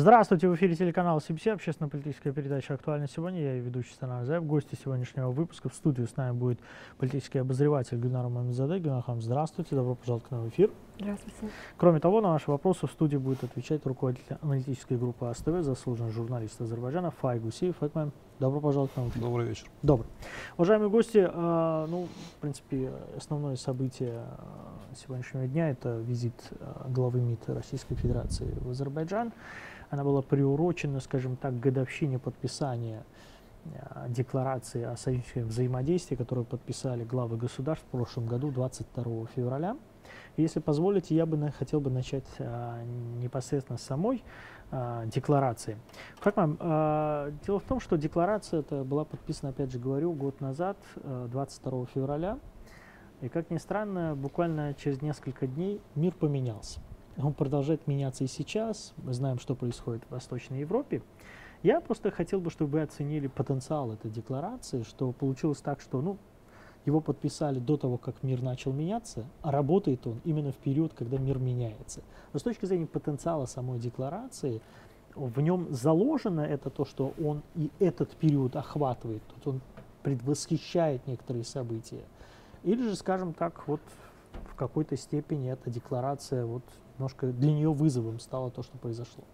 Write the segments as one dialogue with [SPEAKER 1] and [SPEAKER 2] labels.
[SPEAKER 1] Здравствуйте, в эфире телеканала CBC, общественно-политическая передача «Актуально сегодня». Я и ведущий Станар Заев. Гости сегодняшнего выпуска в студию с нами будет политический обозреватель Гюнар Мамедзаде. Гюнархам, здравствуйте, добро пожаловать к нам в эфир.
[SPEAKER 2] Здравствуйте.
[SPEAKER 1] Кроме того, на ваши вопросы в студии будет отвечать руководитель аналитической группы АСТВ, заслуженный журналист Азербайджана Фай Гусиев. Фатман, добро пожаловать к нам в эфир.
[SPEAKER 3] Добрый вечер.
[SPEAKER 1] Добрый. Уважаемые гости, э, ну, в принципе, основное событие э, сегодняшнего дня – это визит э, главы МИД Российской Федерации в Азербайджан. Она была приурочена, скажем так, к годовщине подписания э, декларации о союзническом взаимодействии, которую подписали главы государств в прошлом году, 22 февраля. Если позволите, я бы на, хотел бы начать а, непосредственно с самой а, декларации. Фатмам, а, дело в том, что декларация это была подписана, опять же говорю, год назад, а, 22 февраля. И как ни странно, буквально через несколько дней мир поменялся он продолжает меняться и сейчас. Мы знаем, что происходит в Восточной Европе. Я просто хотел бы, чтобы вы оценили потенциал этой декларации, что получилось так, что ну, его подписали до того, как мир начал меняться, а работает он именно в период, когда мир меняется. Но с точки зрения потенциала самой декларации, в нем заложено это то, что он и этот период охватывает, то он предвосхищает некоторые события. Или же, скажем так, вот в какой-то степени эта декларация вот немножко для нее вызовом стало то, что произошло?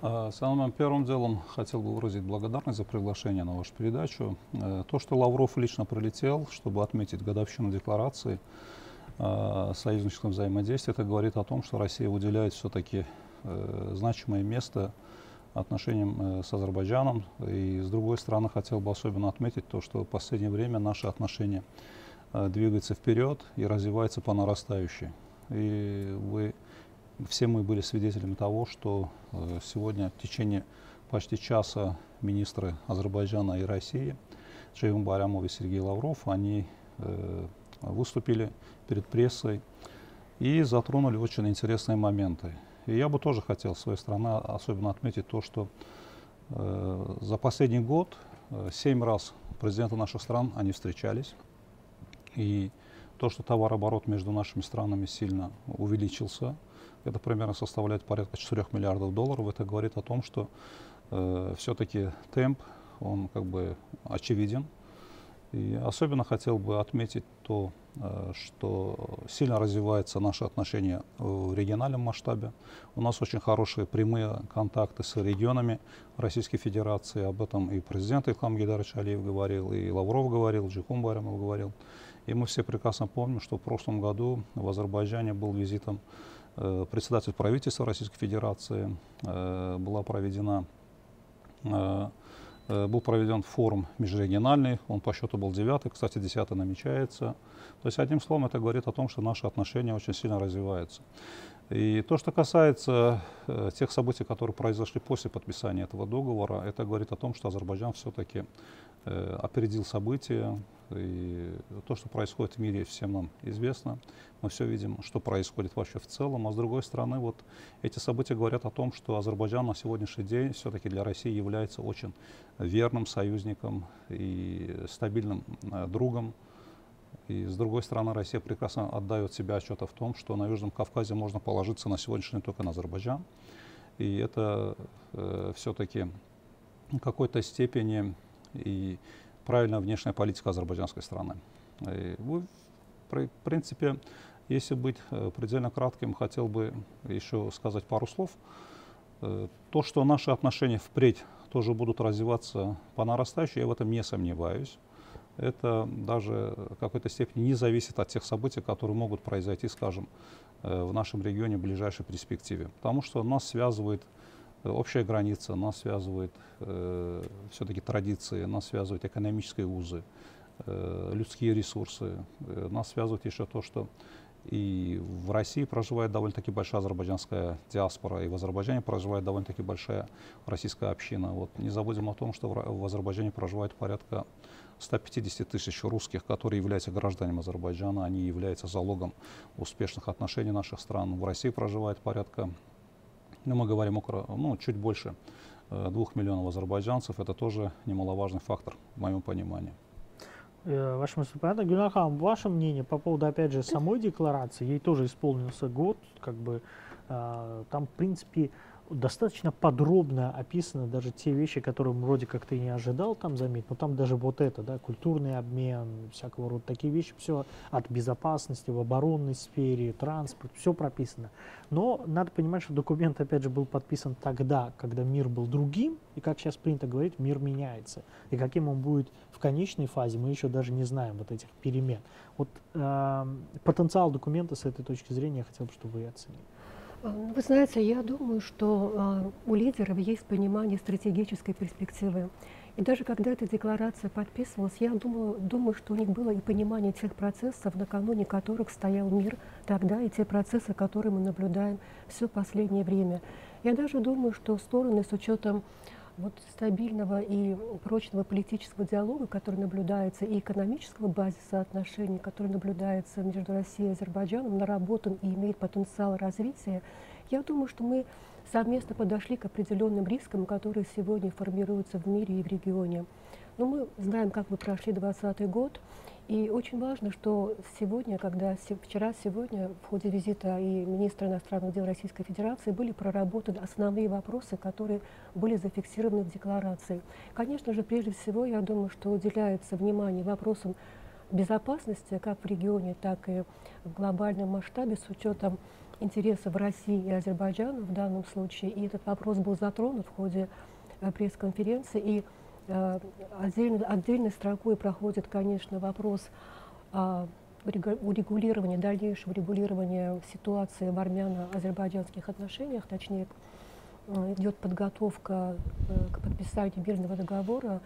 [SPEAKER 3] А, самым первым делом хотел бы выразить благодарность за приглашение на вашу передачу. Э, то, что Лавров лично прилетел, чтобы отметить годовщину декларации о союзническом взаимодействии, это говорит о том, что Россия уделяет все-таки э, значимое место отношениям э, с Азербайджаном. И с другой стороны, хотел бы особенно отметить то, что в последнее время наши отношения двигаются вперед и развиваются по нарастающей. И вы, все мы были свидетелями того, что э, сегодня в течение почти часа министры Азербайджана и России, Джейвин Барямов и Сергей Лавров, они э, выступили перед прессой и затронули очень интересные моменты. И я бы тоже хотел с своей стороны особенно отметить то, что э, за последний год э, семь раз президенты наших стран они встречались. И то, что товарооборот между нашими странами сильно увеличился, это примерно составляет порядка 4 миллиардов долларов. Это говорит о том, что э, все-таки темп, он как бы очевиден. И особенно хотел бы отметить то, э, что сильно развиваются наши отношения в региональном масштабе. У нас очень хорошие прямые контакты с регионами Российской Федерации. Об этом и президент Ильхам Гидарович Алиев говорил, и Лавров говорил, Джихум Баримов говорил. И мы все прекрасно помним, что в прошлом году в Азербайджане был визитом э, председатель правительства Российской Федерации, э, была проведена э, э, был проведен форум межрегиональный, он по счету был девятый, кстати, десятый намечается. То есть, одним словом, это говорит о том, что наши отношения очень сильно развиваются. И то, что касается э, тех событий, которые произошли после подписания этого договора, это говорит о том, что Азербайджан все-таки опередил события, и то, что происходит в мире, всем нам известно. Мы все видим, что происходит вообще в целом. А с другой стороны, вот эти события говорят о том, что Азербайджан на сегодняшний день все-таки для России является очень верным союзником и стабильным э, другом. И с другой стороны, Россия прекрасно отдает себе отчет в том, что на Южном Кавказе можно положиться на сегодняшний день только на Азербайджан. И это э, все-таки в какой-то степени и правильная внешняя политика азербайджанской страны. И, в принципе, если быть э, предельно кратким, хотел бы еще сказать пару слов. Э, то, что наши отношения впредь тоже будут развиваться по нарастающей, я в этом не сомневаюсь. Это даже в какой-то степени не зависит от тех событий, которые могут произойти, скажем, э, в нашем регионе в ближайшей перспективе. Потому что нас связывает общая граница, нас связывает э, все-таки традиции, нас связывают экономические узы, э, людские ресурсы. Э, нас связывает еще то, что и в России проживает довольно-таки большая азербайджанская диаспора, и в Азербайджане проживает довольно-таки большая российская община. Вот не забудем о том, что в, в Азербайджане проживает порядка 150 тысяч русских, которые являются гражданами Азербайджана, они являются залогом успешных отношений наших стран. В России проживает порядка ну, мы говорим около, ну, чуть больше э, двух миллионов азербайджанцев. Это тоже немаловажный фактор, в моем понимании.
[SPEAKER 1] Э, ваше понятно. Гюнахам, ваше мнение по поводу, опять же, самой декларации, ей тоже исполнился год, как бы, э, там, в принципе, достаточно подробно описаны даже те вещи, которые вроде как ты не ожидал там заметить, но там даже вот это, да, культурный обмен, всякого рода такие вещи, все от безопасности в оборонной сфере, транспорт, все прописано. Но надо понимать, что документ, опять же, был подписан тогда, когда мир был другим, и как сейчас принято говорить, мир меняется. И каким он будет в конечной фазе, мы еще даже не знаем вот этих перемен. Вот э, потенциал документа с этой точки зрения я хотел бы, чтобы вы оценили.
[SPEAKER 2] Вы знаете, я думаю, что а, у лидеров есть понимание стратегической перспективы. И даже когда эта декларация подписывалась, я думаю, думаю, что у них было и понимание тех процессов, накануне которых стоял мир тогда, и те процессы, которые мы наблюдаем все последнее время. Я даже думаю, что стороны с учетом вот стабильного и прочного политического диалога, который наблюдается, и экономического базиса отношений, который наблюдается между Россией и Азербайджаном, наработан и имеет потенциал развития, я думаю, что мы совместно подошли к определенным рискам, которые сегодня формируются в мире и в регионе. Но мы знаем, как мы прошли 2020 год, и очень важно, что сегодня, когда вчера, сегодня в ходе визита и министра иностранных дел Российской Федерации были проработаны основные вопросы, которые были зафиксированы в декларации. Конечно же, прежде всего, я думаю, что уделяется внимание вопросам безопасности как в регионе, так и в глобальном масштабе с учетом интересов России и Азербайджана в данном случае. И этот вопрос был затронут в ходе э, пресс-конференции. И отдельно, отдельной строкой проходит, конечно, вопрос о урегулировании, дальнейшего регулирования ситуации в армяно-азербайджанских отношениях, точнее, э, идет подготовка э, к подписанию мирного договора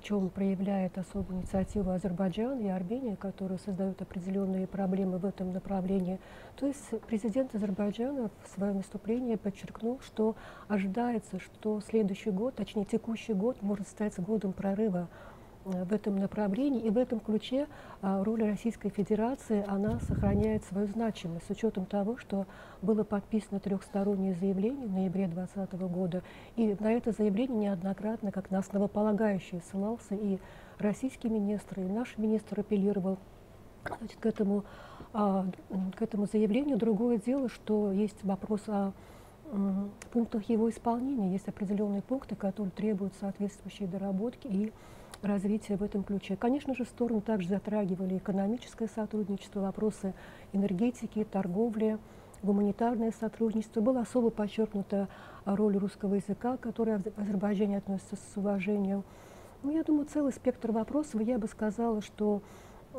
[SPEAKER 2] чем проявляет особую инициативу Азербайджан и Армения, которые создают определенные проблемы в этом направлении. То есть президент Азербайджана в своем выступлении подчеркнул, что ожидается, что следующий год, точнее текущий год, может стать годом прорыва в этом направлении. И в этом ключе а, роль Российской Федерации, она сохраняет свою значимость с учетом того, что было подписано трехстороннее заявление в ноябре 2020 года. И на это заявление неоднократно, как на основополагающее, ссылался и российский министр, и наш министр апеллировал значит, к, этому, а, к этому заявлению. Другое дело, что есть вопрос о пунктах его исполнения. Есть определенные пункты, которые требуют соответствующей доработки и развития в этом ключе. Конечно же, стороны также затрагивали экономическое сотрудничество, вопросы энергетики, торговли, гуманитарное сотрудничество. Была особо подчеркнута роль русского языка, который в Азербайджане относится с уважением. Ну, я думаю, целый спектр вопросов. Я бы сказала, что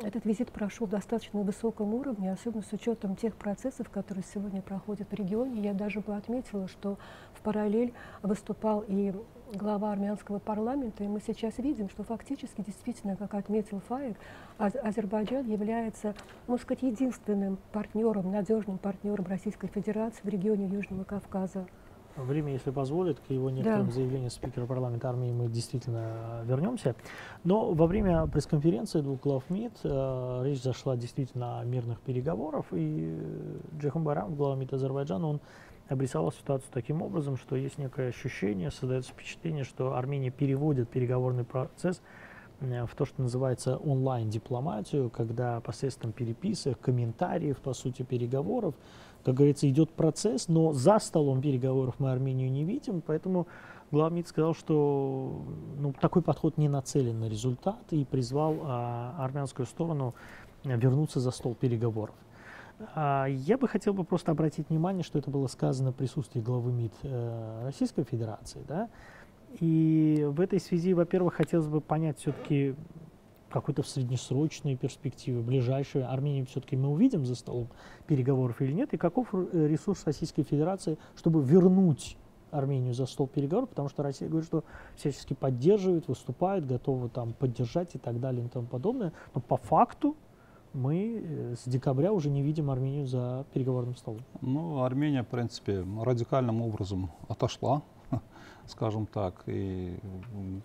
[SPEAKER 2] этот визит прошел достаточно высоком уровне, особенно с учетом тех процессов, которые сегодня проходят в регионе. Я даже бы отметила, что в параллель выступал и глава армянского парламента, и мы сейчас видим, что фактически, действительно, как отметил Фаик, Азербайджан является, можно сказать, единственным партнером, надежным партнером Российской Федерации в регионе Южного Кавказа.
[SPEAKER 1] Время, если позволит, к его некоторым да. заявлениям спикера парламента армии мы действительно вернемся. Но во время пресс-конференции двух глав МИД э, речь зашла действительно о мирных переговорах, и Джехан Барам, глава МИД Азербайджана, он обрисовал ситуацию таким образом, что есть некое ощущение, создается впечатление, что Армения переводит переговорный процесс э, в то, что называется онлайн-дипломатию, когда посредством переписок, комментариев, по сути, переговоров, как говорится, идет процесс, но за столом переговоров мы Армению не видим, поэтому глава МИД сказал, что ну, такой подход не нацелен на результат и призвал а, армянскую сторону вернуться за стол переговоров. А, я бы хотел бы просто обратить внимание, что это было сказано в присутствии главы МИД э, Российской Федерации. Да? И в этой связи, во-первых, хотелось бы понять все-таки какой-то в среднесрочной перспективе, ближайшей Армении все-таки мы увидим за столом переговоров или нет, и каков э, ресурс Российской Федерации, чтобы вернуть Армению за стол переговоров, потому что Россия говорит, что всячески поддерживает, выступает, готова там поддержать и так далее и тому подобное. Но по факту мы э, с декабря уже не видим Армению за переговорным столом.
[SPEAKER 3] Ну, Армения, в принципе, радикальным образом отошла, скажем так. И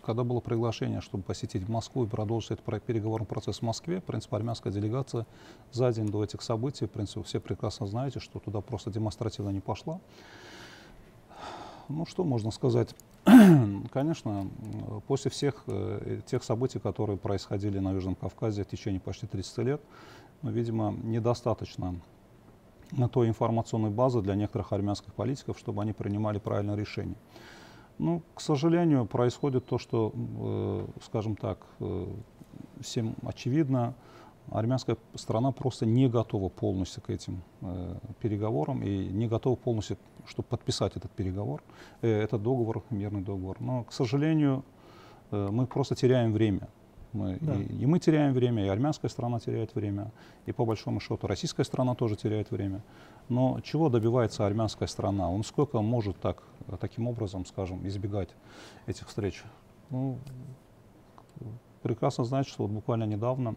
[SPEAKER 3] когда было приглашение, чтобы посетить Москву и продолжить этот переговорный процесс в Москве, в принципе, армянская делегация за день до этих событий, в принципе, все прекрасно знаете, что туда просто демонстративно не пошла. Ну, что можно сказать? Конечно, после всех э, тех событий, которые происходили на Южном Кавказе в течение почти 30 лет, ну, видимо, недостаточно на той информационной базы для некоторых армянских политиков, чтобы они принимали правильное решение. Ну, к сожалению, происходит то, что, э, скажем так, э, всем очевидно, армянская страна просто не готова полностью к этим э, переговорам и не готова полностью, чтобы подписать этот переговор, э, этот договор, мирный договор. Но, к сожалению, э, мы просто теряем время. Мы, да. и, и мы теряем время, и армянская страна теряет время, и по большому счету российская страна тоже теряет время. Но чего добивается армянская страна? Он сколько может так, таким образом, скажем, избегать этих встреч? Ну, прекрасно знать, что вот буквально недавно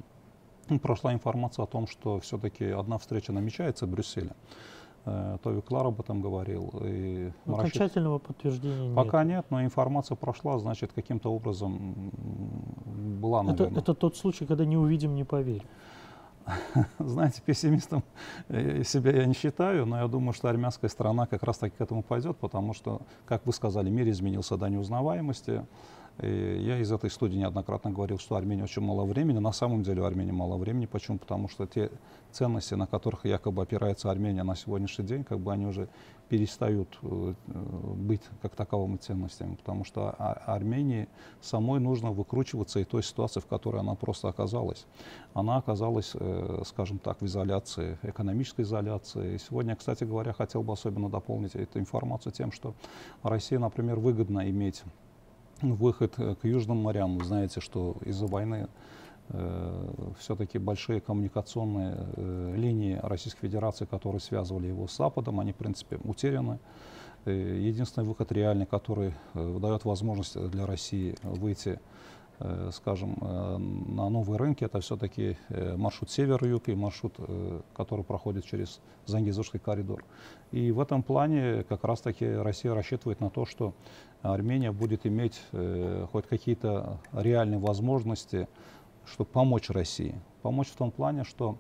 [SPEAKER 3] прошла информация о том, что все-таки одна встреча намечается в Брюсселе. Э, Тови Клар об этом говорил.
[SPEAKER 1] И Окончательного расчет... подтверждения нет.
[SPEAKER 3] Пока нет, но информация прошла, значит, каким-то образом была,
[SPEAKER 1] наверное. Это, это тот случай, когда не увидим, не поверим.
[SPEAKER 3] Знаете, пессимистом э, себя я не считаю, но я думаю, что армянская страна как раз таки к этому пойдет, потому что, как вы сказали, мир изменился до неузнаваемости. И я из этой студии неоднократно говорил, что Армении очень мало времени. На самом деле у Армении мало времени. Почему? Потому что те ценности, на которых якобы опирается Армения на сегодняшний день, как бы они уже перестают э, быть как таковыми ценностями. Потому что Армении самой нужно выкручиваться из той ситуации, в которой она просто оказалась. Она оказалась, э, скажем так, в изоляции, экономической изоляции. И сегодня, кстати говоря, хотел бы особенно дополнить эту информацию тем, что России, например, выгодно иметь выход э, к Южным морям. Вы знаете, что из-за войны э, все-таки большие коммуникационные э, линии Российской Федерации, которые связывали его с Западом, они, в принципе, утеряны. Единственный выход реальный, который дает возможность для России выйти скажем, э, на новые рынки, это все-таки э, маршрут север-юг и маршрут, который проходит через Зангизурский коридор. И в этом плане как раз-таки Россия рассчитывает на то, что Армения будет иметь хоть какие-то реальные возможности, чтобы помочь России. Помочь в том плане, что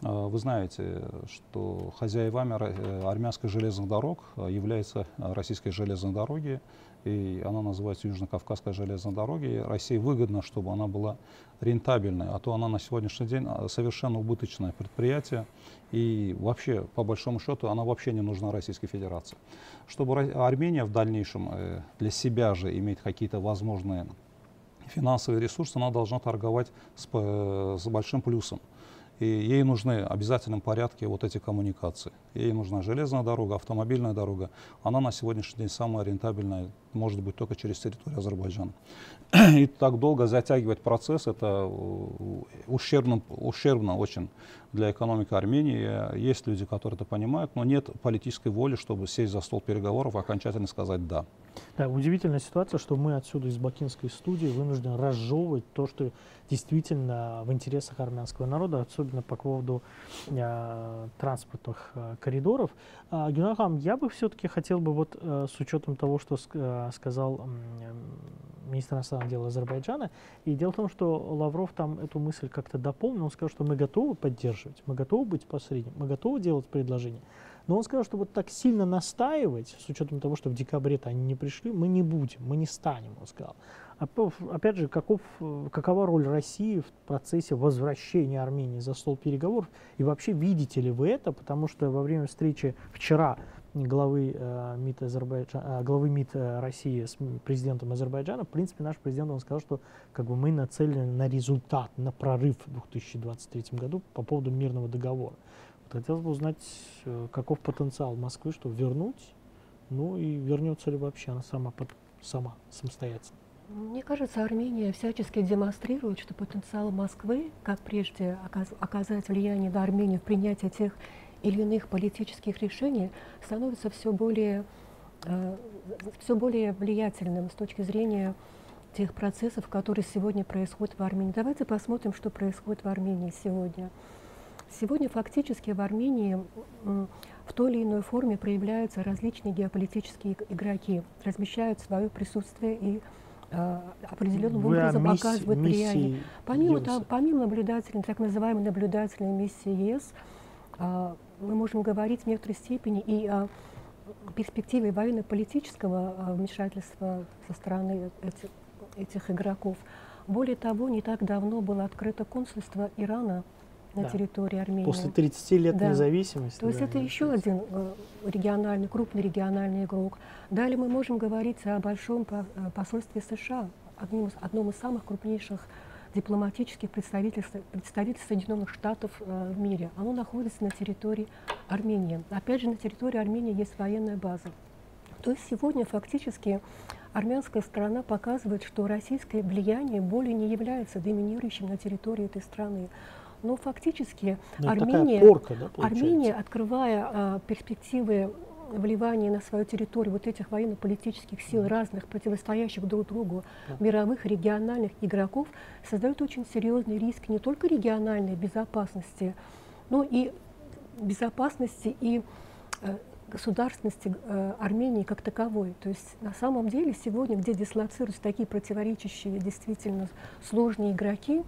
[SPEAKER 3] вы знаете, что хозяевами армянских железных дорог являются российские железные дороги, и она называется Южно-Кавказская железная дорога, и России выгодно, чтобы она была рентабельной, а то она на сегодняшний день а, совершенно убыточное предприятие, и вообще, по большому счету, она вообще не нужна Российской Федерации. Чтобы Армения в дальнейшем э, для себя же иметь какие-то возможные финансовые ресурсы, она должна торговать с, э, с большим плюсом. И ей нужны в обязательном порядке вот эти коммуникации. Ей нужна железная дорога, автомобильная дорога. Она на сегодняшний день самая рентабельная, может быть, только через территорию Азербайджана. И так долго затягивать процесс, это э, ущербно, ущербно очень для экономики Армении. Есть люди, которые это понимают, но нет политической воли, чтобы сесть за стол переговоров и окончательно сказать «да».
[SPEAKER 1] Да, удивительная ситуация, что мы отсюда из бакинской студии вынуждены разжевывать то, что действительно в интересах армянского народа, особенно по поводу э, транспортных э, коридоров. Э, Геннадий я бы все-таки хотел бы вот э, с учетом того, что э, сказал э, министр иностранных дел Азербайджана, и дело в том, что Лавров там эту мысль как-то дополнил, он сказал, что мы готовы поддерживать, мы готовы быть посредником, мы готовы делать предложения. Но он сказал, что вот так сильно настаивать, с учетом того, что в декабре-то они не пришли, мы не будем, мы не станем, он сказал. Опять же, каков, какова роль России в процессе возвращения Армении за стол переговоров? И вообще видите ли вы это? Потому что во время встречи вчера главы, э, МИД, Азербайджана, э, главы МИД э, России с президентом Азербайджана, в принципе, наш президент он сказал, что как бы, мы нацелены на результат, на прорыв в 2023 году по поводу мирного договора. Хотелось бы узнать, э, каков потенциал Москвы, чтобы вернуть, ну и вернется ли вообще она сама, сама самостоятельно.
[SPEAKER 2] Мне кажется, Армения всячески демонстрирует, что потенциал Москвы, как прежде оказать влияние на Армению в принятии тех или иных политических решений, становится все более, э, все более влиятельным с точки зрения тех процессов, которые сегодня происходят в Армении. Давайте посмотрим, что происходит в Армении сегодня. Сегодня фактически в Армении в той или иной форме проявляются различные геополитические игроки, размещают свое присутствие и э, определенным Вы образом мисс, показывают влияние. Помимо, там, помимо наблюдательной, так называемой наблюдательной миссии ЕС, э, мы можем говорить в некоторой степени и о перспективе военно-политического э, вмешательства со стороны этих, этих игроков. Более того, не так давно было открыто консульство Ирана на да. территории Армении.
[SPEAKER 1] После 30 лет да. независимости.
[SPEAKER 2] То есть да, это еще один э, региональный, крупный региональный игрок. Далее мы можем говорить о большом э, посольстве США, одним из, одном из самых крупнейших дипломатических представительств, представительств Соединенных Штатов э, в мире. Оно находится на территории Армении. Опять же, на территории Армении есть военная база. То есть сегодня фактически армянская сторона показывает, что российское влияние более не является доминирующим на территории этой страны. Но фактически Но ну, Армения, порка, да, Армения, открывая а, перспективы вливания на свою территорию вот этих военно-политических сил разных, противостоящих друг другу мировых региональных игроков, создает очень серьезный риск не только региональной безопасности, но и безопасности и э, государственности э, Армении как таковой. То есть на самом деле сегодня, где дислоцируются такие противоречащие, действительно сложные игроки,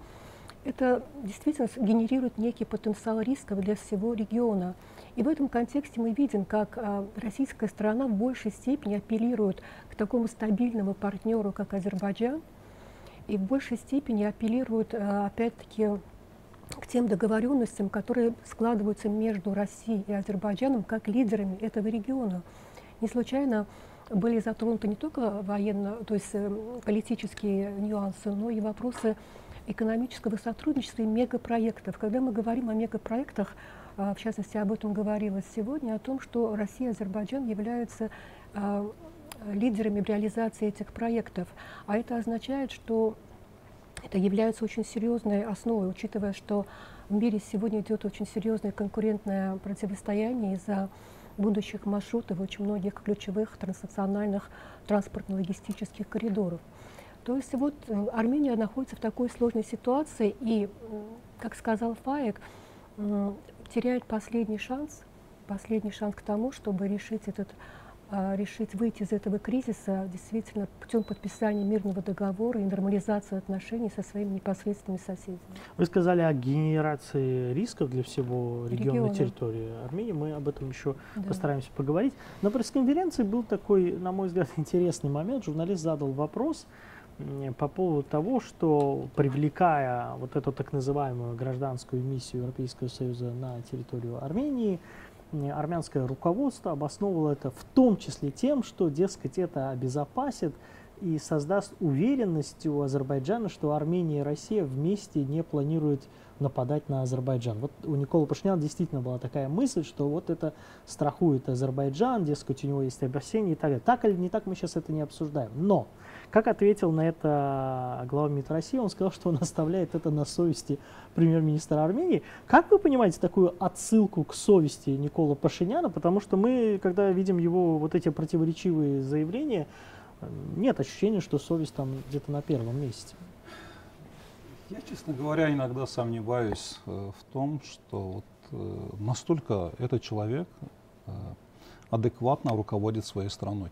[SPEAKER 2] это действительно генерирует некий потенциал рисков для всего региона. И в этом контексте мы видим, как э, российская сторона в большей степени апеллирует к такому стабильному партнеру, как Азербайджан, и в большей степени апеллирует, э, опять-таки, к тем договоренностям, которые складываются между Россией и Азербайджаном как лидерами этого региона. Не случайно были затронуты не только военно, то есть э, политические нюансы, но и вопросы экономического сотрудничества и мегапроектов. Когда мы говорим о мегапроектах, а, в частности, об этом говорилось сегодня, о том, что Россия и Азербайджан являются а, лидерами в реализации этих проектов. А это означает, что это является очень серьезной основой, учитывая, что в мире сегодня идет очень серьезное конкурентное противостояние из-за будущих маршрутов очень многих ключевых транснациональных транспортно-логистических коридоров. То есть вот э, Армения находится в такой сложной ситуации и, как сказал Фаек, теряет последний шанс, последний шанс к тому, чтобы решить этот а, решить выйти из этого кризиса действительно путем подписания мирного договора и нормализации отношений со своими непосредственными соседями.
[SPEAKER 1] Вы сказали о генерации рисков для всего региона, региона. территории Армении. Мы об этом еще да. постараемся поговорить. На пресс-конференции был такой, на мой взгляд, интересный момент. Журналист задал вопрос по поводу того, что привлекая вот эту так называемую гражданскую миссию Европейского Союза на территорию Армении, армянское руководство обосновывало это в том числе тем, что, дескать, это обезопасит и создаст уверенность у Азербайджана, что Армения и Россия вместе не планируют нападать на Азербайджан. Вот у Никола Пашиняна действительно была такая мысль, что вот это страхует Азербайджан, дескать, у него есть опасения и так далее. Так или не так, мы сейчас это не обсуждаем. Но как ответил на это глава МИД России? Он сказал, что он оставляет это на совести премьер-министра Армении. Как вы понимаете такую отсылку к совести Никола Пашиняна? Потому что мы, когда видим его вот эти противоречивые заявления, нет ощущения, что совесть там где-то на первом месте.
[SPEAKER 3] Я, честно говоря, иногда сомневаюсь э, в том, что вот, э, настолько этот человек э, адекватно руководит своей страной.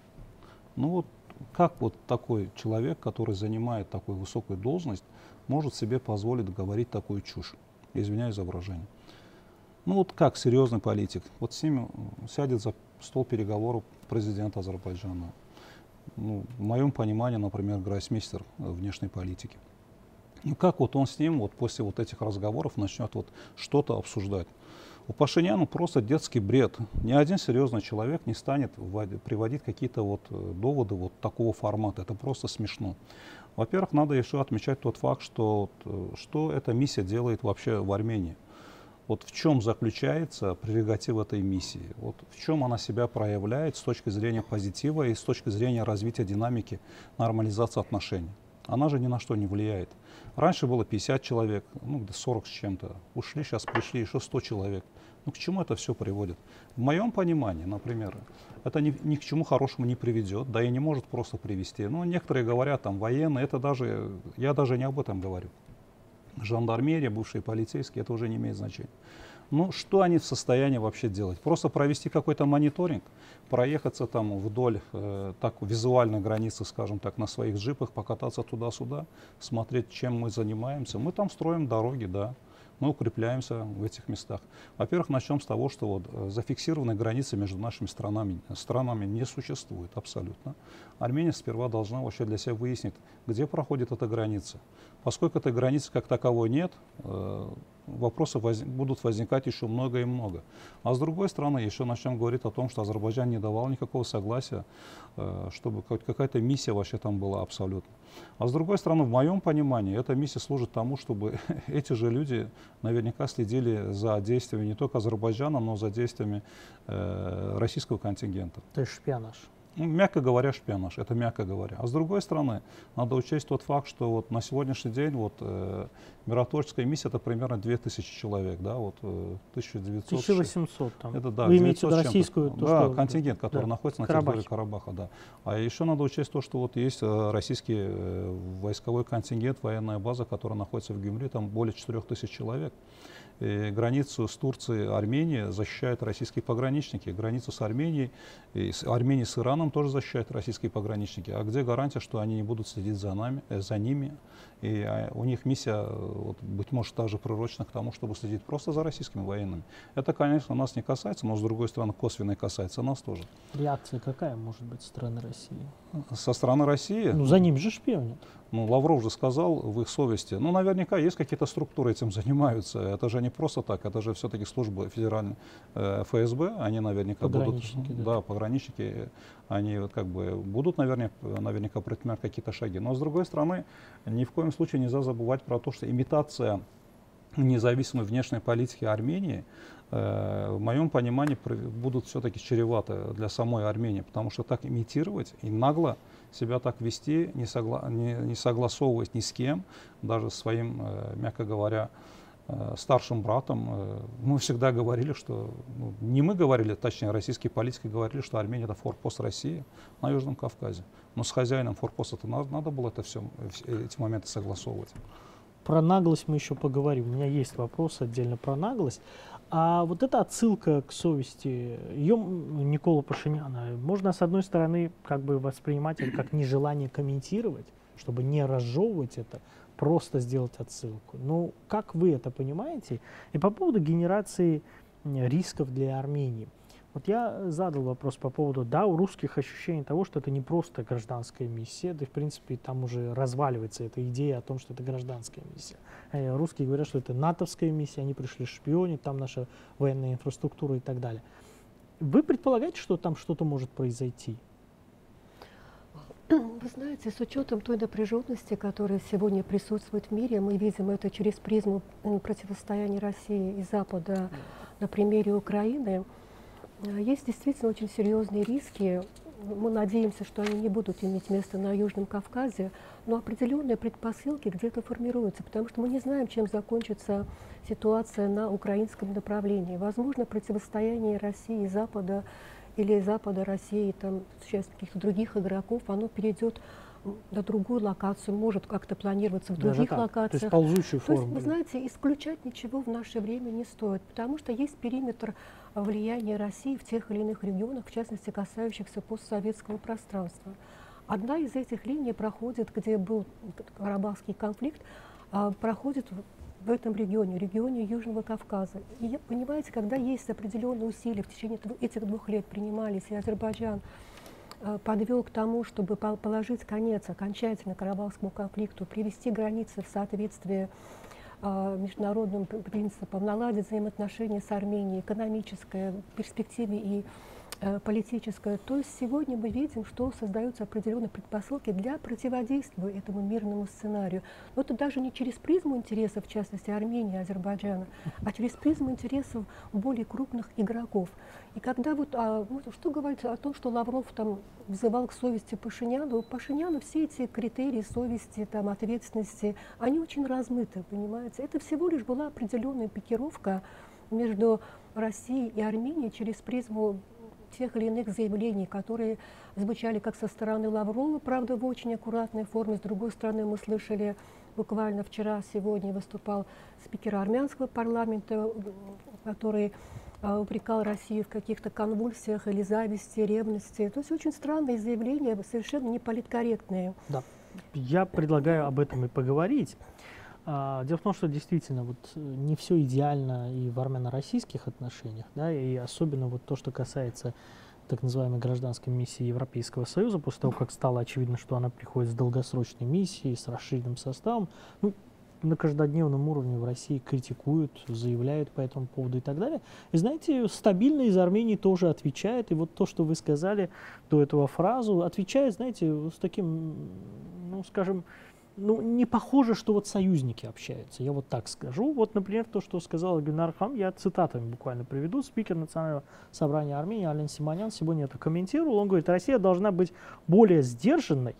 [SPEAKER 3] Ну вот как вот такой человек, который занимает такую высокую должность, может себе позволить говорить такую чушь? Извиняюсь за выражение. Ну вот как серьезный политик, вот с ним сядет за стол переговоров президент Азербайджана. Ну, в моем понимании, например, гроссмейстер внешней политики. Ну как вот он с ним вот после вот этих разговоров начнет вот что-то обсуждать? У Пашиняна просто детский бред. Ни один серьезный человек не станет приводить какие-то вот э, доводы вот такого формата. Это просто смешно. Во-первых, надо еще отмечать тот факт, что, э, что эта миссия делает вообще в Армении. Вот в чем заключается прерогатив этой миссии? Вот в чем она себя проявляет с точки зрения позитива и с точки зрения развития динамики нормализации отношений? Она же ни на что не влияет. Раньше было 50 человек, ну, 40 с чем-то. Ушли, сейчас пришли еще 100 человек. Ну, к чему это все приводит? В моем понимании, например, это ни, ни к чему хорошему не приведет, да и не может просто привести. Ну, некоторые говорят, там, военные, это даже, я даже не об этом говорю. Жандармерия, бывшие полицейские, это уже не имеет значения. Ну, что они в состоянии вообще делать? Просто провести какой-то мониторинг, проехаться там вдоль э, так визуальной границы, скажем так, на своих джипах, покататься туда-сюда, смотреть, чем мы занимаемся. Мы там строим дороги, да, мы укрепляемся в этих местах. Во-первых, начнем с того, что вот э, зафиксированной границы между нашими странами, странами не существует абсолютно. Армения сперва должна вообще для себя выяснить, где проходит эта граница. Поскольку этой границы как таковой нет, вопросы воз, будут возникать еще много и много. А с другой стороны, еще начнем говорить о том, что Азербайджан не давал никакого согласия, э, чтобы какая-то миссия вообще там была абсолютно. А с другой стороны, в моем понимании, эта миссия служит тому, чтобы эти же люди наверняка следили за действиями не только Азербайджана, но за действиями э, российского контингента.
[SPEAKER 1] То есть шпионаж.
[SPEAKER 3] Ну, мягко говоря, шпионаж, это мягко говоря. А с другой стороны, надо учесть тот факт, что вот на сегодняшний день вот, э, миротворческая миссия это примерно 2000 человек, да, вот э, 1900.
[SPEAKER 1] 1800 там.
[SPEAKER 3] Это, да,
[SPEAKER 1] Вы имеете в виду российскую? То,
[SPEAKER 3] да,
[SPEAKER 1] что,
[SPEAKER 3] контингент, который
[SPEAKER 1] да,
[SPEAKER 3] находится на территории Карабаха, да. А еще надо учесть то, что вот есть э, российский э, войсковой контингент, военная база, которая находится в Гюмри, там более 4000 человек. Границу с Турцией, Арменией защищают российские пограничники. Границу с Арменией, и с Арменией с Ираном тоже защищают российские пограничники. А где гарантия, что они не будут следить за, нами, э, за ними? И а, у них миссия, э, вот, быть может, также пророчна к тому, чтобы следить просто за российскими военными. Это, конечно, нас не касается, но, с другой стороны, косвенно и касается нас тоже.
[SPEAKER 1] Реакция какая может быть со стороны России?
[SPEAKER 3] Со стороны России...
[SPEAKER 1] Ну, за ним же шпионят.
[SPEAKER 3] Ну, Лавров же сказал в их совести. Ну, наверняка есть какие-то структуры этим занимаются. Это же не просто так, это же все-таки служба федеральной э, ФСБ. Они наверняка будут...
[SPEAKER 1] да.
[SPEAKER 3] Да, пограничники. Они вот как бы будут наверняка, наверняка предпринимать какие-то шаги. Но, с другой стороны, ни в коем случае нельзя забывать про то, что имитация независимой внешней политики Армении э, в моем понимании будут все-таки чреваты для самой Армении, потому что так имитировать и нагло себя так вести, не, согла не, не согласовывать ни с кем, даже своим, э, мягко говоря, э, старшим братом. Э, мы всегда говорили, что, ну, не мы говорили, точнее, российские политики говорили, что Армения это форпост России на Южном Кавказе. Но с хозяином форпоста это надо, надо было это все, эти моменты согласовывать.
[SPEAKER 1] Про наглость мы еще поговорим. У меня есть вопрос отдельно про наглость. А вот эта отсылка к совести, ее Никола Пашиняна, можно с одной стороны как бы воспринимать это как нежелание комментировать, чтобы не разжевывать это, просто сделать отсылку. Ну, как вы это понимаете? И по поводу генерации рисков для Армении. Вот я задал вопрос по поводу, да, у русских ощущение того, что это не просто гражданская миссия, да, в принципе, там уже разваливается эта идея о том, что это гражданская миссия. Э, русские говорят, что это натовская миссия, они пришли шпионить, там наша военная инфраструктура и так далее. Вы предполагаете, что там что-то может произойти?
[SPEAKER 2] Вы знаете, с учетом той напряженности, которая сегодня присутствует в мире, мы видим это через призму противостояния России и Запада на примере Украины, э, есть действительно очень серьезные риски. Мы надеемся, что они не будут иметь место на Южном Кавказе, но определенные предпосылки где-то формируются, потому что мы не знаем, чем закончится ситуация на украинском направлении. Возможно, противостояние России и Запада или Запада, России, там, часть каких-то других игроков, оно перейдет на другую локацию, может как-то планироваться в других локациях.
[SPEAKER 1] То есть ползучую
[SPEAKER 2] То есть,
[SPEAKER 1] форму.
[SPEAKER 2] вы знаете, исключать ничего в наше время не стоит, потому что есть периметр влияния России в тех или иных регионах, в частности, касающихся постсоветского пространства. Одна из этих линий проходит, где был Карабахский конфликт, а, проходит в этом регионе, регионе Южного Кавказа. И понимаете, когда есть определенные усилия в течение этих двух лет принимались, и Азербайджан э, подвел к тому, чтобы положить конец окончательно Карабахскому конфликту, привести границы в соответствие э, международным принципам, наладить взаимоотношения с Арменией, экономическое, в перспективе и Э, политическое. То есть сегодня мы видим, что создаются определенные предпосылки для противодействия этому мирному сценарию. Но это даже не через призму интересов, в частности, Армении, Азербайджана, а через призму интересов более крупных игроков. И когда вот, а, ну, что говорится о том, что Лавров там взывал к совести Пашиняну, у Пашиняна все эти критерии совести, там, ответственности, они очень размыты, понимаете. Это всего лишь была определенная пикировка между Россией и Арменией через призму тех или иных заявлений, которые звучали как со стороны Лаврова, правда, в очень аккуратной форме. С другой стороны, мы слышали буквально вчера, сегодня выступал спикер армянского парламента, который а, упрекал Россию в каких-то конвульсиях или зависти, ревности. То есть очень странные заявления, совершенно не политкорректные.
[SPEAKER 1] Да. Я предлагаю об этом и поговорить. А, дело в том, что действительно вот э, не все идеально и в армяно-российских отношениях, да, и особенно вот то, что касается так называемой гражданской миссии Европейского Союза, после того, как стало очевидно, что она приходит с долгосрочной миссией, с расширенным составом, ну, на каждодневном уровне в России критикуют, заявляют по этому поводу и так далее. И знаете, стабильно из Армении тоже отвечает. И вот то, что вы сказали до этого фразу, отвечает, знаете, с таким, ну, скажем, ну, не похоже, что вот союзники общаются, я вот так скажу. Вот, например, то, что сказал Гюнар Хам, я цитатами буквально приведу. Спикер Национального собрания Армении Ален Симонян сегодня это комментировал. Он говорит, Россия должна быть более сдержанной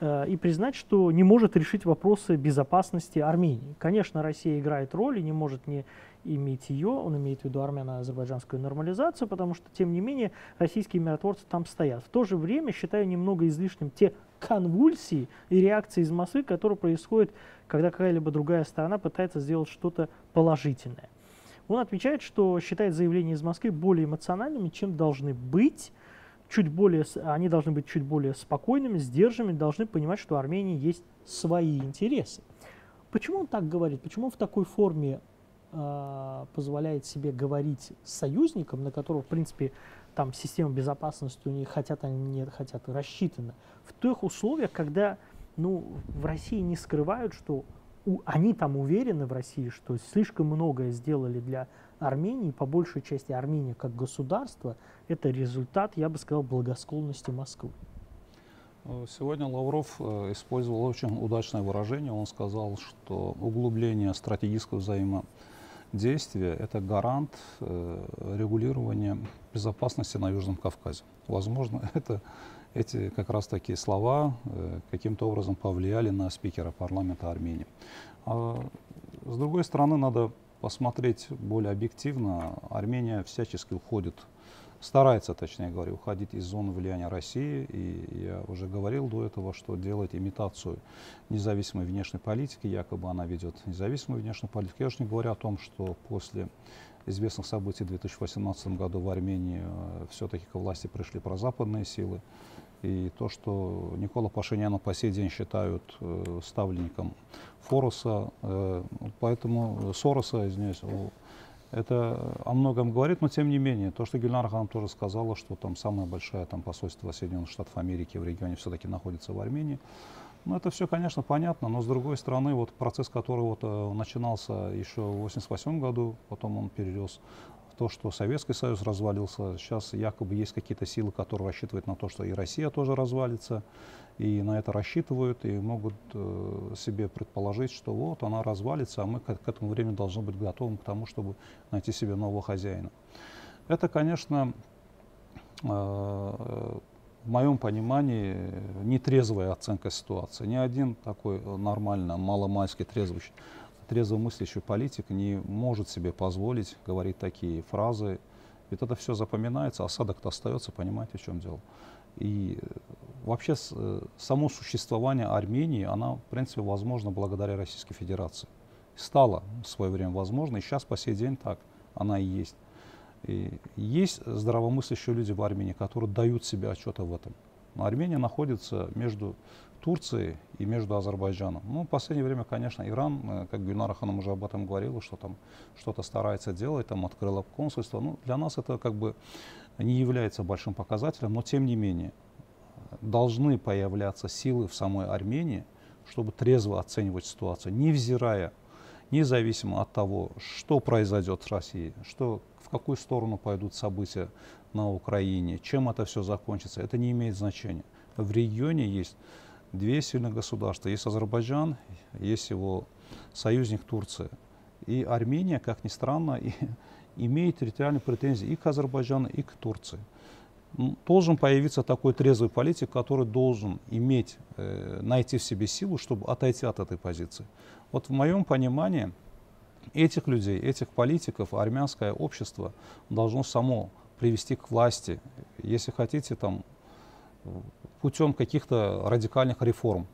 [SPEAKER 1] э, и признать, что не может решить вопросы безопасности Армении. Конечно, Россия играет роль и не может не иметь ее, он имеет в виду армяно-азербайджанскую нормализацию, потому что, тем не менее, российские миротворцы там стоят. В то же время считаю немного излишним те конвульсии и реакции из Москвы, которые происходят, когда какая-либо другая сторона пытается сделать что-то положительное. Он отвечает, что считает заявления из Москвы более эмоциональными, чем должны быть, чуть более, они должны быть чуть более спокойными, сдержанными, должны понимать, что у Армении есть свои интересы. Почему он так говорит? Почему он в такой форме э, позволяет себе говорить с союзником, на которого, в принципе, там система безопасности у них хотят они не хотят рассчитана в тех условиях, когда ну, в России не скрывают, что у, они там уверены в России, что слишком многое сделали для Армении, по большей части Армения как государство, это результат, я бы сказал, благосклонности Москвы.
[SPEAKER 3] Сегодня Лавров э, использовал очень удачное выражение. Он сказал, что углубление стратегического взаимодействия – это гарант э, регулирования безопасности на Южном Кавказе. Возможно, это эти как раз такие слова э, каким-то образом повлияли на спикера парламента Армении. А, с другой стороны, надо посмотреть более объективно. Армения всячески уходит, старается, точнее говоря, уходить из зоны влияния России. И я уже говорил до этого, что делает имитацию независимой внешней политики, якобы она ведет независимую внешнюю политику. Я уже не говорю о том, что после известных событий в 2018 году в Армении э, все-таки к власти пришли прозападные силы. И то, что Никола Пашиняна по сей день считают э, ставленником Фороса, э, поэтому Сороса, извиняюсь, это о многом говорит, но тем не менее, то, что Гюльнар Хан тоже сказала, что там самое большое там, посольство Соединенных Штатов Америки в регионе все-таки находится в Армении, ну, это все, конечно, понятно, но с другой стороны, вот процесс, который вот, э, начинался еще в 1988 году, потом он перерос то, что Советский Союз развалился. Сейчас якобы есть какие-то силы, которые рассчитывают на то, что и Россия тоже развалится, и на это рассчитывают, и могут э, себе предположить, что вот она развалится, а мы к, к этому времени должны быть готовы к тому, чтобы найти себе нового хозяина. Это, конечно, э, в моем понимании нетрезвая оценка ситуации. Ни один такой нормально, маломальский трезвый трезвомыслящий политик не может себе позволить говорить такие фразы. Ведь это все запоминается, осадок-то остается, понимаете, в чем дело. И э, вообще э, само существование Армении, она, в принципе, возможно благодаря Российской Федерации. Стало в свое время возможно, и сейчас по сей день так она и есть. И есть здравомыслящие люди в Армении, которые дают себе отчет в этом. Но Армения находится между Турции и между Азербайджаном. Ну, в последнее время, конечно, Иран, э, как Гюльнара Ханам уже об этом говорила, что там что-то старается делать, там открыла консульство. Ну, для нас это как бы не является большим показателем, но тем не менее должны появляться силы в самой Армении, чтобы трезво оценивать ситуацию, невзирая, независимо от того, что произойдет с Россией, что, в какую сторону пойдут события на Украине, чем это все закончится, это не имеет значения. В регионе есть две сильных государства. Есть Азербайджан, есть его союзник Турция. И Армения, как ни странно, и, имеет территориальные претензии и к Азербайджану, и к Турции. Должен появиться такой трезвый политик, который должен иметь, э, найти в себе силу, чтобы отойти от этой позиции. Вот в моем понимании этих людей, этих политиков армянское общество должно само привести к власти. Если хотите, там, путем каких-то радикальных реформ.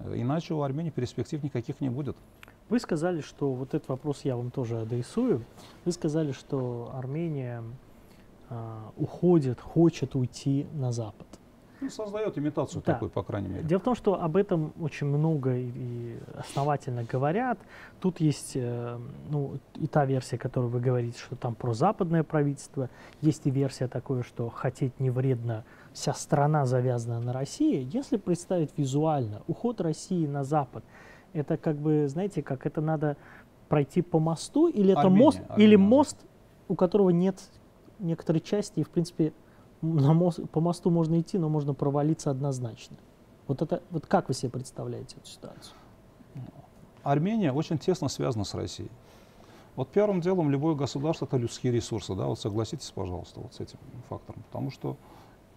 [SPEAKER 3] Иначе у Армении перспектив никаких не будет.
[SPEAKER 1] Вы сказали, что вот этот вопрос я вам тоже адресую. Вы сказали, что Армения э, уходит, хочет уйти на Запад.
[SPEAKER 3] Ну, создает имитацию да. такой, по крайней мере.
[SPEAKER 1] Дело в том, что об этом очень много и основательно говорят. Тут есть э, ну, и та версия, которую вы говорите, что там про западное правительство. Есть и версия такое, что хотеть не вредно вся страна завязана на России, если представить визуально уход России на Запад, Это как бы, знаете, как это надо пройти по мосту, или это
[SPEAKER 3] Армения,
[SPEAKER 1] мост,
[SPEAKER 3] Армения
[SPEAKER 1] или мост, у которого нет некоторой части, и, в принципе, на мост, по мосту можно идти, но можно провалиться однозначно. Вот это, вот как вы себе представляете эту ситуацию?
[SPEAKER 3] Армения очень тесно связана с Россией. Вот первым делом любое государство это людские ресурсы, да, вот согласитесь, пожалуйста, вот с этим фактором, потому что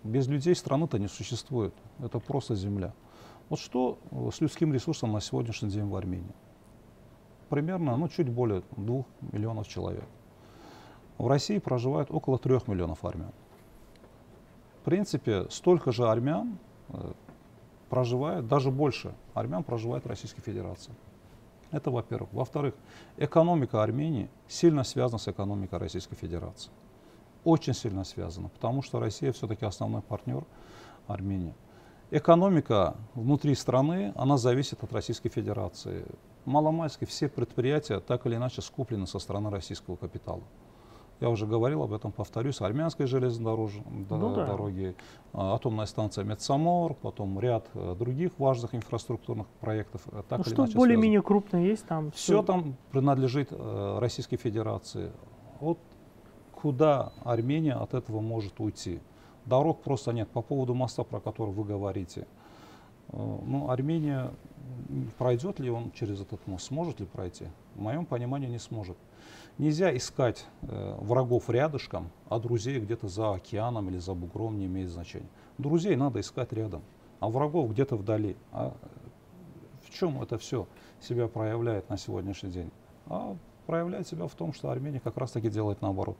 [SPEAKER 3] без людей страны-то не существует, это просто земля. Вот что э, с людским ресурсом на сегодняшний день в Армении? Примерно, ну, чуть более двух миллионов человек. В России проживает около трех миллионов армян. В принципе, столько же армян э, проживает, даже больше армян проживает в Российской Федерации. Это во-первых. Во-вторых, экономика Армении сильно связана с экономикой Российской Федерации. Очень сильно связана, потому что Россия все-таки основной партнер Армении. Экономика внутри страны, она зависит от Российской Федерации. Маломальски все предприятия так или иначе скуплены со стороны российского капитала. Я уже говорил об этом, повторюсь, армянской железнодорожной
[SPEAKER 1] Ну да.
[SPEAKER 3] дороги, а, атомная станция Медсамор, потом ряд э, других важных инфраструктурных проектов. э, Так
[SPEAKER 1] ну, что более-менее крупное есть там?
[SPEAKER 3] все там принадлежит э, Российской Федерации. Вот куда Армения от этого может уйти? Дорог просто нет. По поводу моста, про который вы говорите, э, ну, Армения, пройдет ли он через этот мост, сможет ли пройти? В моем понимании не сможет. Нельзя искать э, врагов рядышком, а друзей где-то за океаном или за бугром не имеет значения. Друзей надо искать рядом, а врагов где-то вдали. А в чем это все себя проявляет на сегодняшний день? А проявляет себя в том, что Армения как раз таки делает наоборот.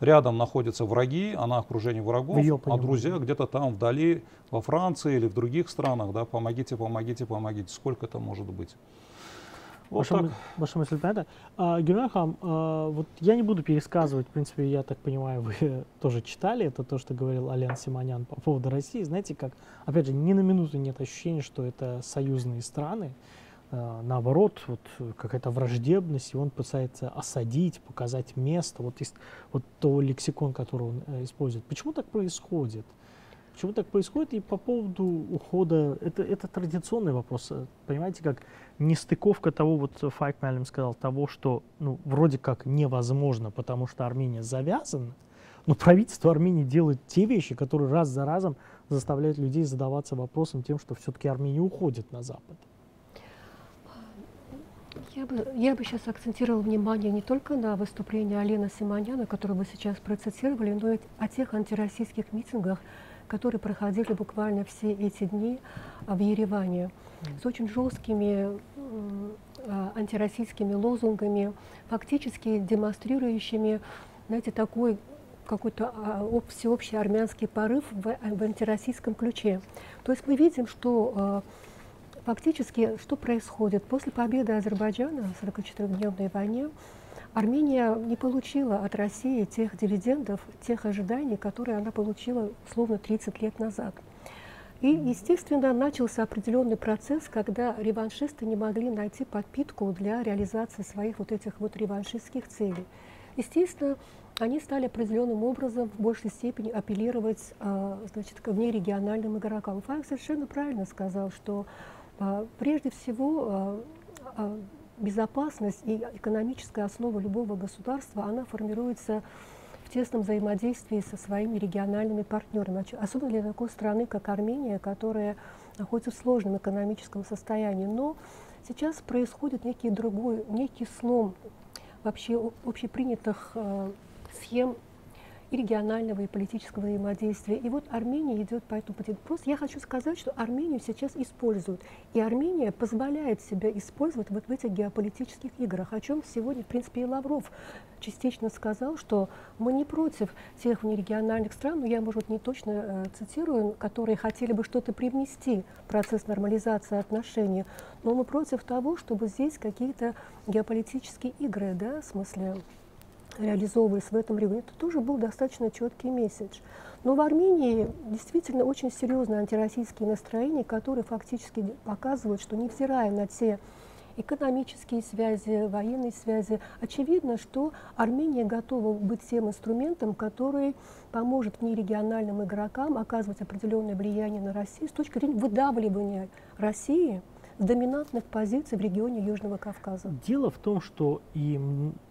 [SPEAKER 3] Рядом находятся враги, она окружение врагов,
[SPEAKER 1] её
[SPEAKER 3] а друзья где-то там вдали, во Франции или в других странах, да, помогите, помогите, помогите. Сколько это может быть? Вот
[SPEAKER 1] Ваша,
[SPEAKER 3] так.
[SPEAKER 1] ваша мысль понятна. А, Гюнар Хам, а, вот я не буду пересказывать, в принципе, я так понимаю, вы тоже читали, это то, что говорил Алян Симонян по поводу России. Знаете, как, опять же, ни на минуту нет ощущения, что это союзные страны. А, наоборот, вот э, какая-то враждебность, и он пытается осадить, показать место. Вот, есть, вот то лексикон, который он э, использует. Почему так происходит? Почему так происходит? И по поводу ухода, это, это традиционный вопрос. э, Понимаете, как нестыковка того, вот э, Файк Малем сказал, того, что ну, вроде как невозможно, потому что Армения завязана, но правительство Армении делает те вещи, которые раз за разом заставляют людей задаваться вопросом тем, что все-таки Армения уходит на Запад.
[SPEAKER 2] Я бы, я бы сейчас акцентировала внимание не только на выступлении Алена Симоняна, которое вы сейчас процитировали, но и о тех антироссийских митингах, которые проходили буквально все эти дни а, в Ереване с очень жесткими а, антироссийскими лозунгами, фактически демонстрирующими, знаете, такой какой-то а, об- всеобщий армянский порыв в, в антироссийском ключе. То есть мы видим, что Фактически, что происходит? После победы Азербайджана в 44-дневной войне Армения не получила от России тех дивидендов, тех ожиданий, которые она получила словно 30 лет назад. И, естественно, начался определенный процесс, когда реваншисты не могли найти подпитку для реализации своих вот этих вот реваншистских целей. Естественно, они стали определенным образом в большей степени апеллировать а, значит, к внерегиональным игрокам. Файк совершенно правильно сказал, что прежде всего а, а, безопасность и экономическая основа любого государства, она формируется в тесном взаимодействии со своими региональными партнерами, особенно для такой страны, как Армения, которая находится в сложном экономическом состоянии. Но сейчас происходит некий другой, некий слом вообще общепринятых схем и регионального, и политического взаимодействия. И вот Армения идет по этому пути. Просто я хочу сказать, что Армению сейчас используют. И Армения позволяет себя использовать вот в этих геополитических играх, о чем сегодня, в принципе, и Лавров частично сказал, что мы не против тех внерегиональных стран, но я, может, не точно э, цитирую, которые хотели бы что-то привнести в процесс нормализации отношений, но мы против того, чтобы здесь какие-то геополитические игры, да, в смысле реализовывались в этом регионе, это тоже был достаточно четкий месседж. Но в Армении действительно очень серьезные антироссийские настроения, которые фактически показывают, что невзирая на те экономические связи, военные связи, очевидно, что Армения готова быть тем инструментом, который поможет внерегиональным игрокам оказывать определенное влияние на Россию с точки зрения выдавливания России доминантных позиций в регионе Южного Кавказа.
[SPEAKER 1] Дело в том, что и,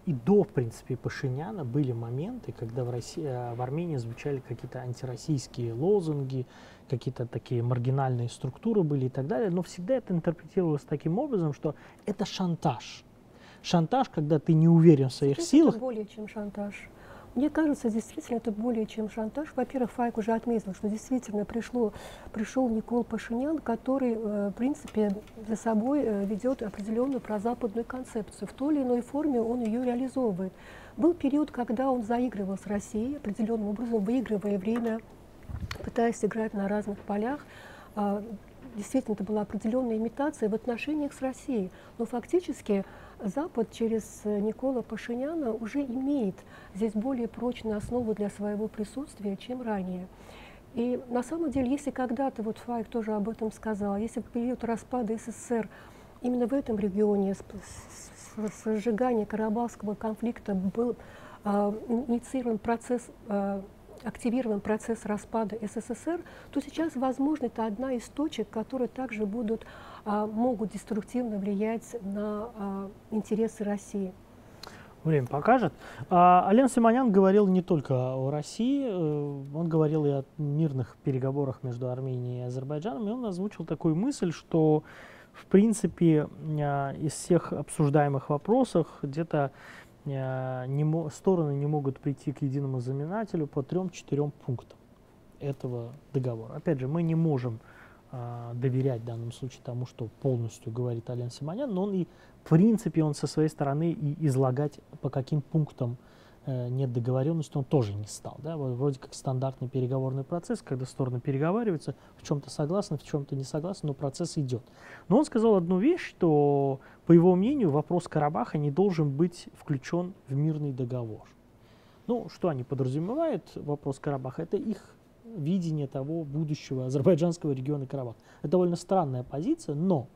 [SPEAKER 1] и до, в принципе, Пашиняна были моменты, когда в, России, э, в Армении звучали какие-то антироссийские лозунги, какие-то такие маргинальные структуры были и так далее, но всегда это интерпретировалось таким образом, что это шантаж. Шантаж, когда ты не уверен в своих
[SPEAKER 2] Сейчас
[SPEAKER 1] силах.
[SPEAKER 2] Это более чем шантаж. Мне кажется, действительно, это более чем шантаж. Во-первых, Файк уже отметил, что действительно пришло, пришел Никол Пашинян, который, э, в принципе, за собой э, ведет определенную прозападную концепцию. В той или иной форме он ее реализовывает. Был период, когда он заигрывал с Россией, определенным образом выигрывая время, пытаясь играть на разных полях. А, действительно, это была определенная имитация в отношениях с Россией. Но фактически Запад через э, Никола Пашиняна уже имеет здесь более прочную основу для своего присутствия, чем ранее. И на самом деле, если когда-то, вот Файк тоже об этом сказал, если в период распада СССР именно в этом регионе сжигания Карабахского конфликта был э, инициирован процесс э, активирован процесс распада СССР, то сейчас, возможно, это одна из точек, которые также будут, могут деструктивно влиять на а, интересы России.
[SPEAKER 1] Время покажет. А, Ален Симонян говорил не только о России, э, он говорил и о мирных переговорах между Арменией и Азербайджаном, и он озвучил такую мысль, что в принципе а, из всех обсуждаемых вопросов где-то не, стороны не могут прийти к единому знаменателю по трем-четырем пунктам этого договора. Опять же, мы не можем а, доверять в данном случае тому, что полностью говорит Ален Симонян, но он и, в принципе, он со своей стороны и излагать, по каким пунктам Э, нет договоренности, он тоже не стал. Да? Вот вроде как стандартный переговорный процесс, когда стороны переговариваются, в чем-то согласны, в чем-то не согласны, но процесс идет. Но он сказал одну вещь, что, по его мнению, вопрос Карабаха не должен быть включен в мирный договор. Ну, что они подразумевают, вопрос Карабаха, это их видение того будущего азербайджанского региона Карабах. Это довольно странная позиция, но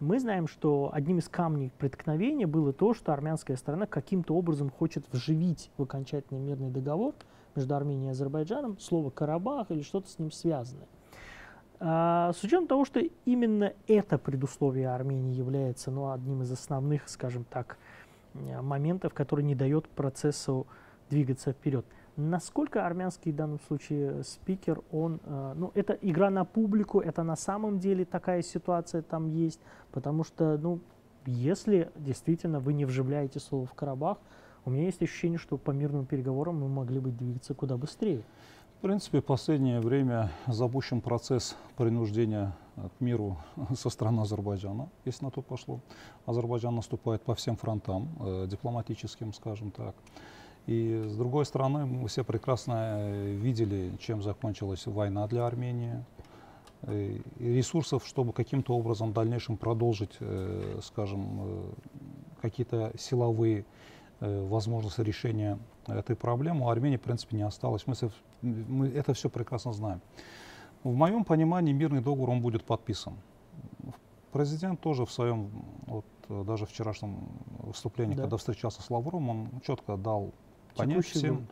[SPEAKER 1] мы знаем, что одним из камней преткновения было то, что армянская сторона каким-то образом хочет вживить в окончательный мирный договор между Арменией и Азербайджаном слово «Карабах» или что-то с ним связанное. А, с учетом того, что именно это предусловие Армении является ну, одним из основных, скажем так, моментов, который не дает процессу двигаться вперед – Насколько армянский в данном случае спикер, он, э, ну, это игра на публику, это на самом деле такая ситуация там есть, потому что, ну, если действительно вы не вживляете слово в Карабах, у меня есть ощущение, что по мирным переговорам мы могли бы двигаться куда быстрее.
[SPEAKER 3] В принципе, в последнее время запущен процесс принуждения к миру со стороны Азербайджана, если на то пошло. Азербайджан наступает по всем фронтам, э, дипломатическим, скажем так. И с другой стороны, мы все прекрасно э, видели, чем закончилась война для Армении. Э, и ресурсов, чтобы каким-то образом в дальнейшем продолжить, э, скажем, какие-то силовые возможности решения этой проблемы, у Армении, в принципе, не осталось. Мы, мы это все прекрасно знаем. В моем понимании мирный договор он будет подписан. Президент тоже в своем, вот, даже вчерашнем выступлении, да. когда встречался с Лавровым, он четко дал понять текущий всем год.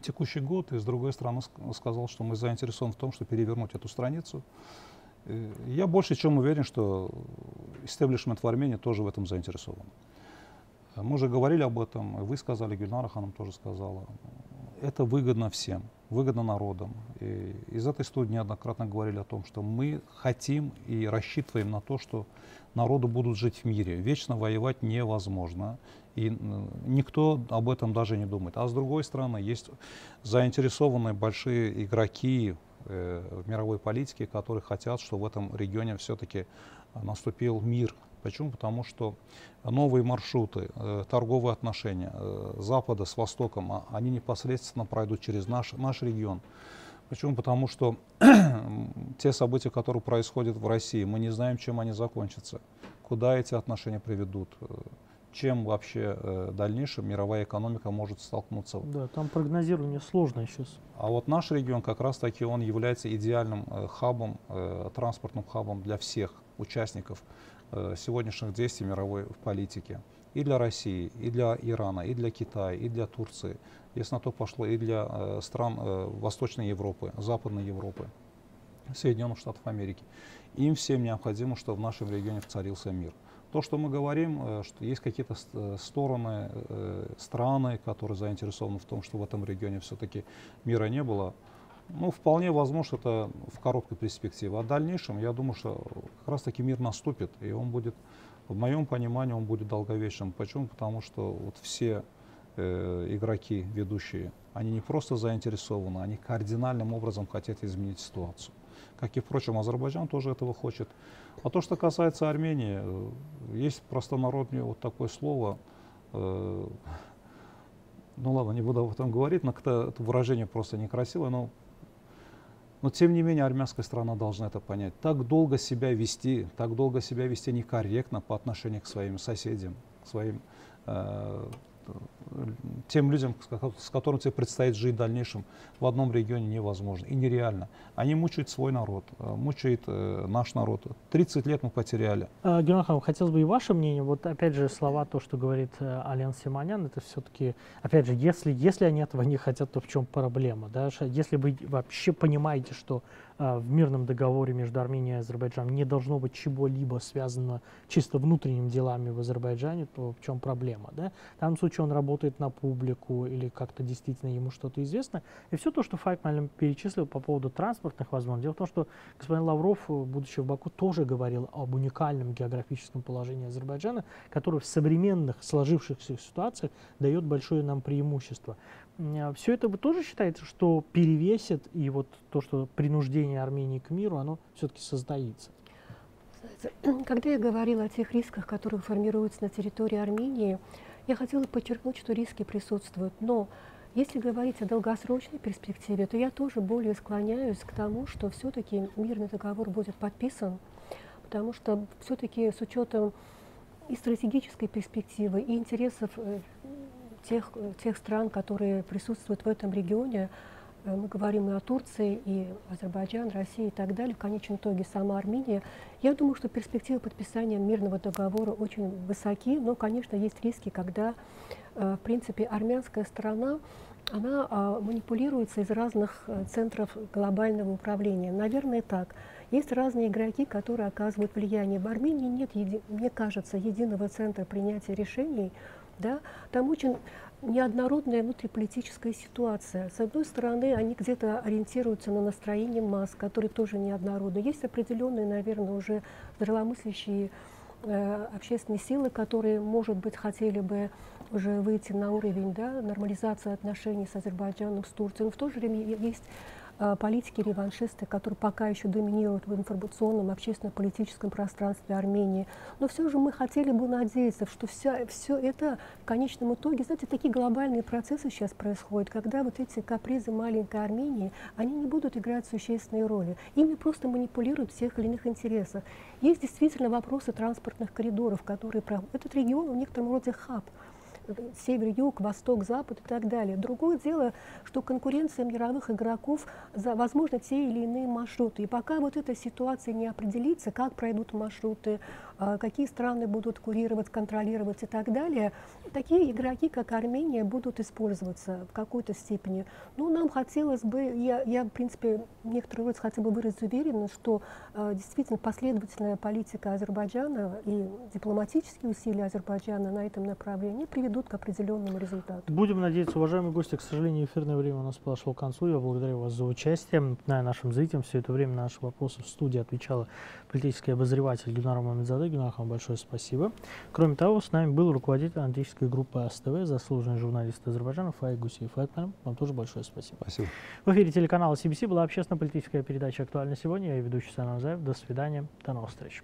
[SPEAKER 3] текущий год, и с другой стороны сказал, что мы заинтересованы в том, чтобы перевернуть эту страницу. Я больше чем уверен, что истеблишмент в Армении тоже в этом заинтересован. Мы уже говорили об этом, вы сказали, Гюльнара Ханом тоже сказала. Это выгодно всем, выгодно народам. И из этой студии неоднократно говорили о том, что мы хотим и рассчитываем на то, что народы будут жить в мире. Вечно воевать невозможно. И никто об этом даже не думает. А с другой стороны, есть заинтересованные большие игроки э, в мировой политике, которые хотят, чтобы в этом регионе все-таки наступил мир. Почему? Потому что новые маршруты, э, торговые отношения э, Запада с Востоком, а, они непосредственно пройдут через наш, наш регион. Почему? Потому что те события, которые происходят в России, мы не знаем, чем они закончатся, куда эти отношения приведут чем вообще э, дальнейшем мировая экономика может столкнуться.
[SPEAKER 1] Да, там прогнозирование сложное сейчас.
[SPEAKER 3] А вот наш регион как раз таки он является идеальным э, хабом, э, транспортным хабом для всех участников э, сегодняшних действий мировой политики. И для России, и для Ирана, и для Китая, и для Турции. Если на то пошло, и для э, стран э, Восточной Европы, Западной Европы, Соединенных Штатов Америки. Им всем необходимо, чтобы в нашем регионе царился мир. То, что мы говорим, э, что есть какие-то э, стороны, э, страны, которые заинтересованы в том, что в этом регионе все-таки мира не было, ну, вполне возможно, это в короткой перспективе. А в дальнейшем, я думаю, что как раз таки мир наступит, и он будет, в моем понимании, он будет долговечным. Почему? Потому что вот все э, игроки, ведущие, они не просто заинтересованы, они кардинальным образом хотят изменить ситуацию. Как и, впрочем, Азербайджан тоже этого хочет. А то, что касается Армении, э, есть простонародное вот такое слово, э, ну ладно, не буду об этом говорить, но это выражение просто некрасивое, но но тем не менее армянская страна должна это понять. Так долго себя вести, так долго себя вести некорректно по отношению к своим соседям, к своим э, тем людям, с которыми тебе предстоит жить в дальнейшем, в одном регионе невозможно и нереально. Они мучают свой народ, э, мучают э, наш народ. 30 лет мы потеряли.
[SPEAKER 1] А, Георгий хотелось бы и ваше мнение. Вот опять же слова, то, что говорит э, Ален Симонян, это все-таки, опять же, если, если они этого не хотят, то в чем проблема? Да? Если вы вообще понимаете, что в мирном договоре между Арменией и Азербайджаном не должно быть чего-либо связано чисто внутренними делами в Азербайджане, то в чем проблема? Да? В данном случае он работает на публику или как-то действительно ему что-то известно. И все то, что Файкмаль перечислил по поводу транспортных возможностей. Дело в том, что господин Лавров, будучи в Баку, тоже говорил об уникальном географическом положении Азербайджана, которое в современных сложившихся ситуациях дает большое нам преимущество. Все это вы тоже считаете, что перевесит, и вот то, что принуждение Армении к миру, оно все-таки создается?
[SPEAKER 2] Когда я говорила о тех рисках, которые формируются на территории Армении, я хотела подчеркнуть, что риски присутствуют. Но если говорить о долгосрочной перспективе, то я тоже более склоняюсь к тому, что все-таки мирный договор будет подписан, потому что все-таки с учетом и стратегической перспективы, и интересов э, тех, тех стран, которые присутствуют в этом регионе, э, мы говорим и о Турции, и Азербайджан, России и так далее, в конечном итоге сама Армения. Я думаю, что перспективы подписания мирного договора очень высоки, но, конечно, есть риски, когда, э, в принципе, армянская сторона она а, манипулируется из разных э, центров глобального управления. Наверное, так. Есть разные игроки, которые оказывают влияние. В Армении нет, мне кажется, единого центра принятия решений, да? Там очень неоднородная внутриполитическая ситуация. С одной стороны, они где-то ориентируются на настроение масс, которые тоже неоднородны. Есть определенные, наверное, уже здравомыслящие э, общественные силы, которые, может быть, хотели бы уже выйти на уровень да, нормализации отношений с Азербайджаном, с Турцией. Но в то же время есть политики-реваншисты, которые пока еще доминируют в информационном, общественно-политическом пространстве Армении. Но все же мы хотели бы надеяться, что все, все это в конечном итоге, знаете, такие глобальные процессы сейчас происходят, когда вот эти капризы маленькой Армении, они не будут играть существенной роли. Ими просто манипулируют в тех или иных интересах. Есть действительно вопросы транспортных коридоров, которые... Этот регион в некотором роде хаб север, юг, восток, запад и так далее. Другое дело, что конкуренция мировых игроков за, возможно, те или иные маршруты. И пока вот эта ситуация не определится, как пройдут маршруты, а, какие страны будут курировать, контролировать и так далее, такие игроки, как Армения, будут использоваться в какой-то степени. Но нам хотелось бы, я, я в принципе, некоторые раз хотел бы выразить уверенность, что э, действительно последовательная политика Азербайджана и дипломатические усилия Азербайджана на этом направлении приведут к определенному результату.
[SPEAKER 1] Будем надеяться, уважаемые гости, к сожалению, эфирное время у нас подошло к концу. Я благодарю вас за участие. Напоминаю нашим зрителям, все это время на наши вопросы в студии отвечала политический обозреватель Гюнар Мамедзаде. Гюнар, вам большое спасибо. Кроме того, с нами был руководитель аналитической группы АСТВ, заслуженный журналист Азербайджана Фаик Гусиев. Фаик, вам тоже большое спасибо.
[SPEAKER 3] Спасибо.
[SPEAKER 1] В эфире телеканала CBC была общественно-политическая передача «Актуально сегодня». Я ведущий Заев. До свидания. До новых встреч.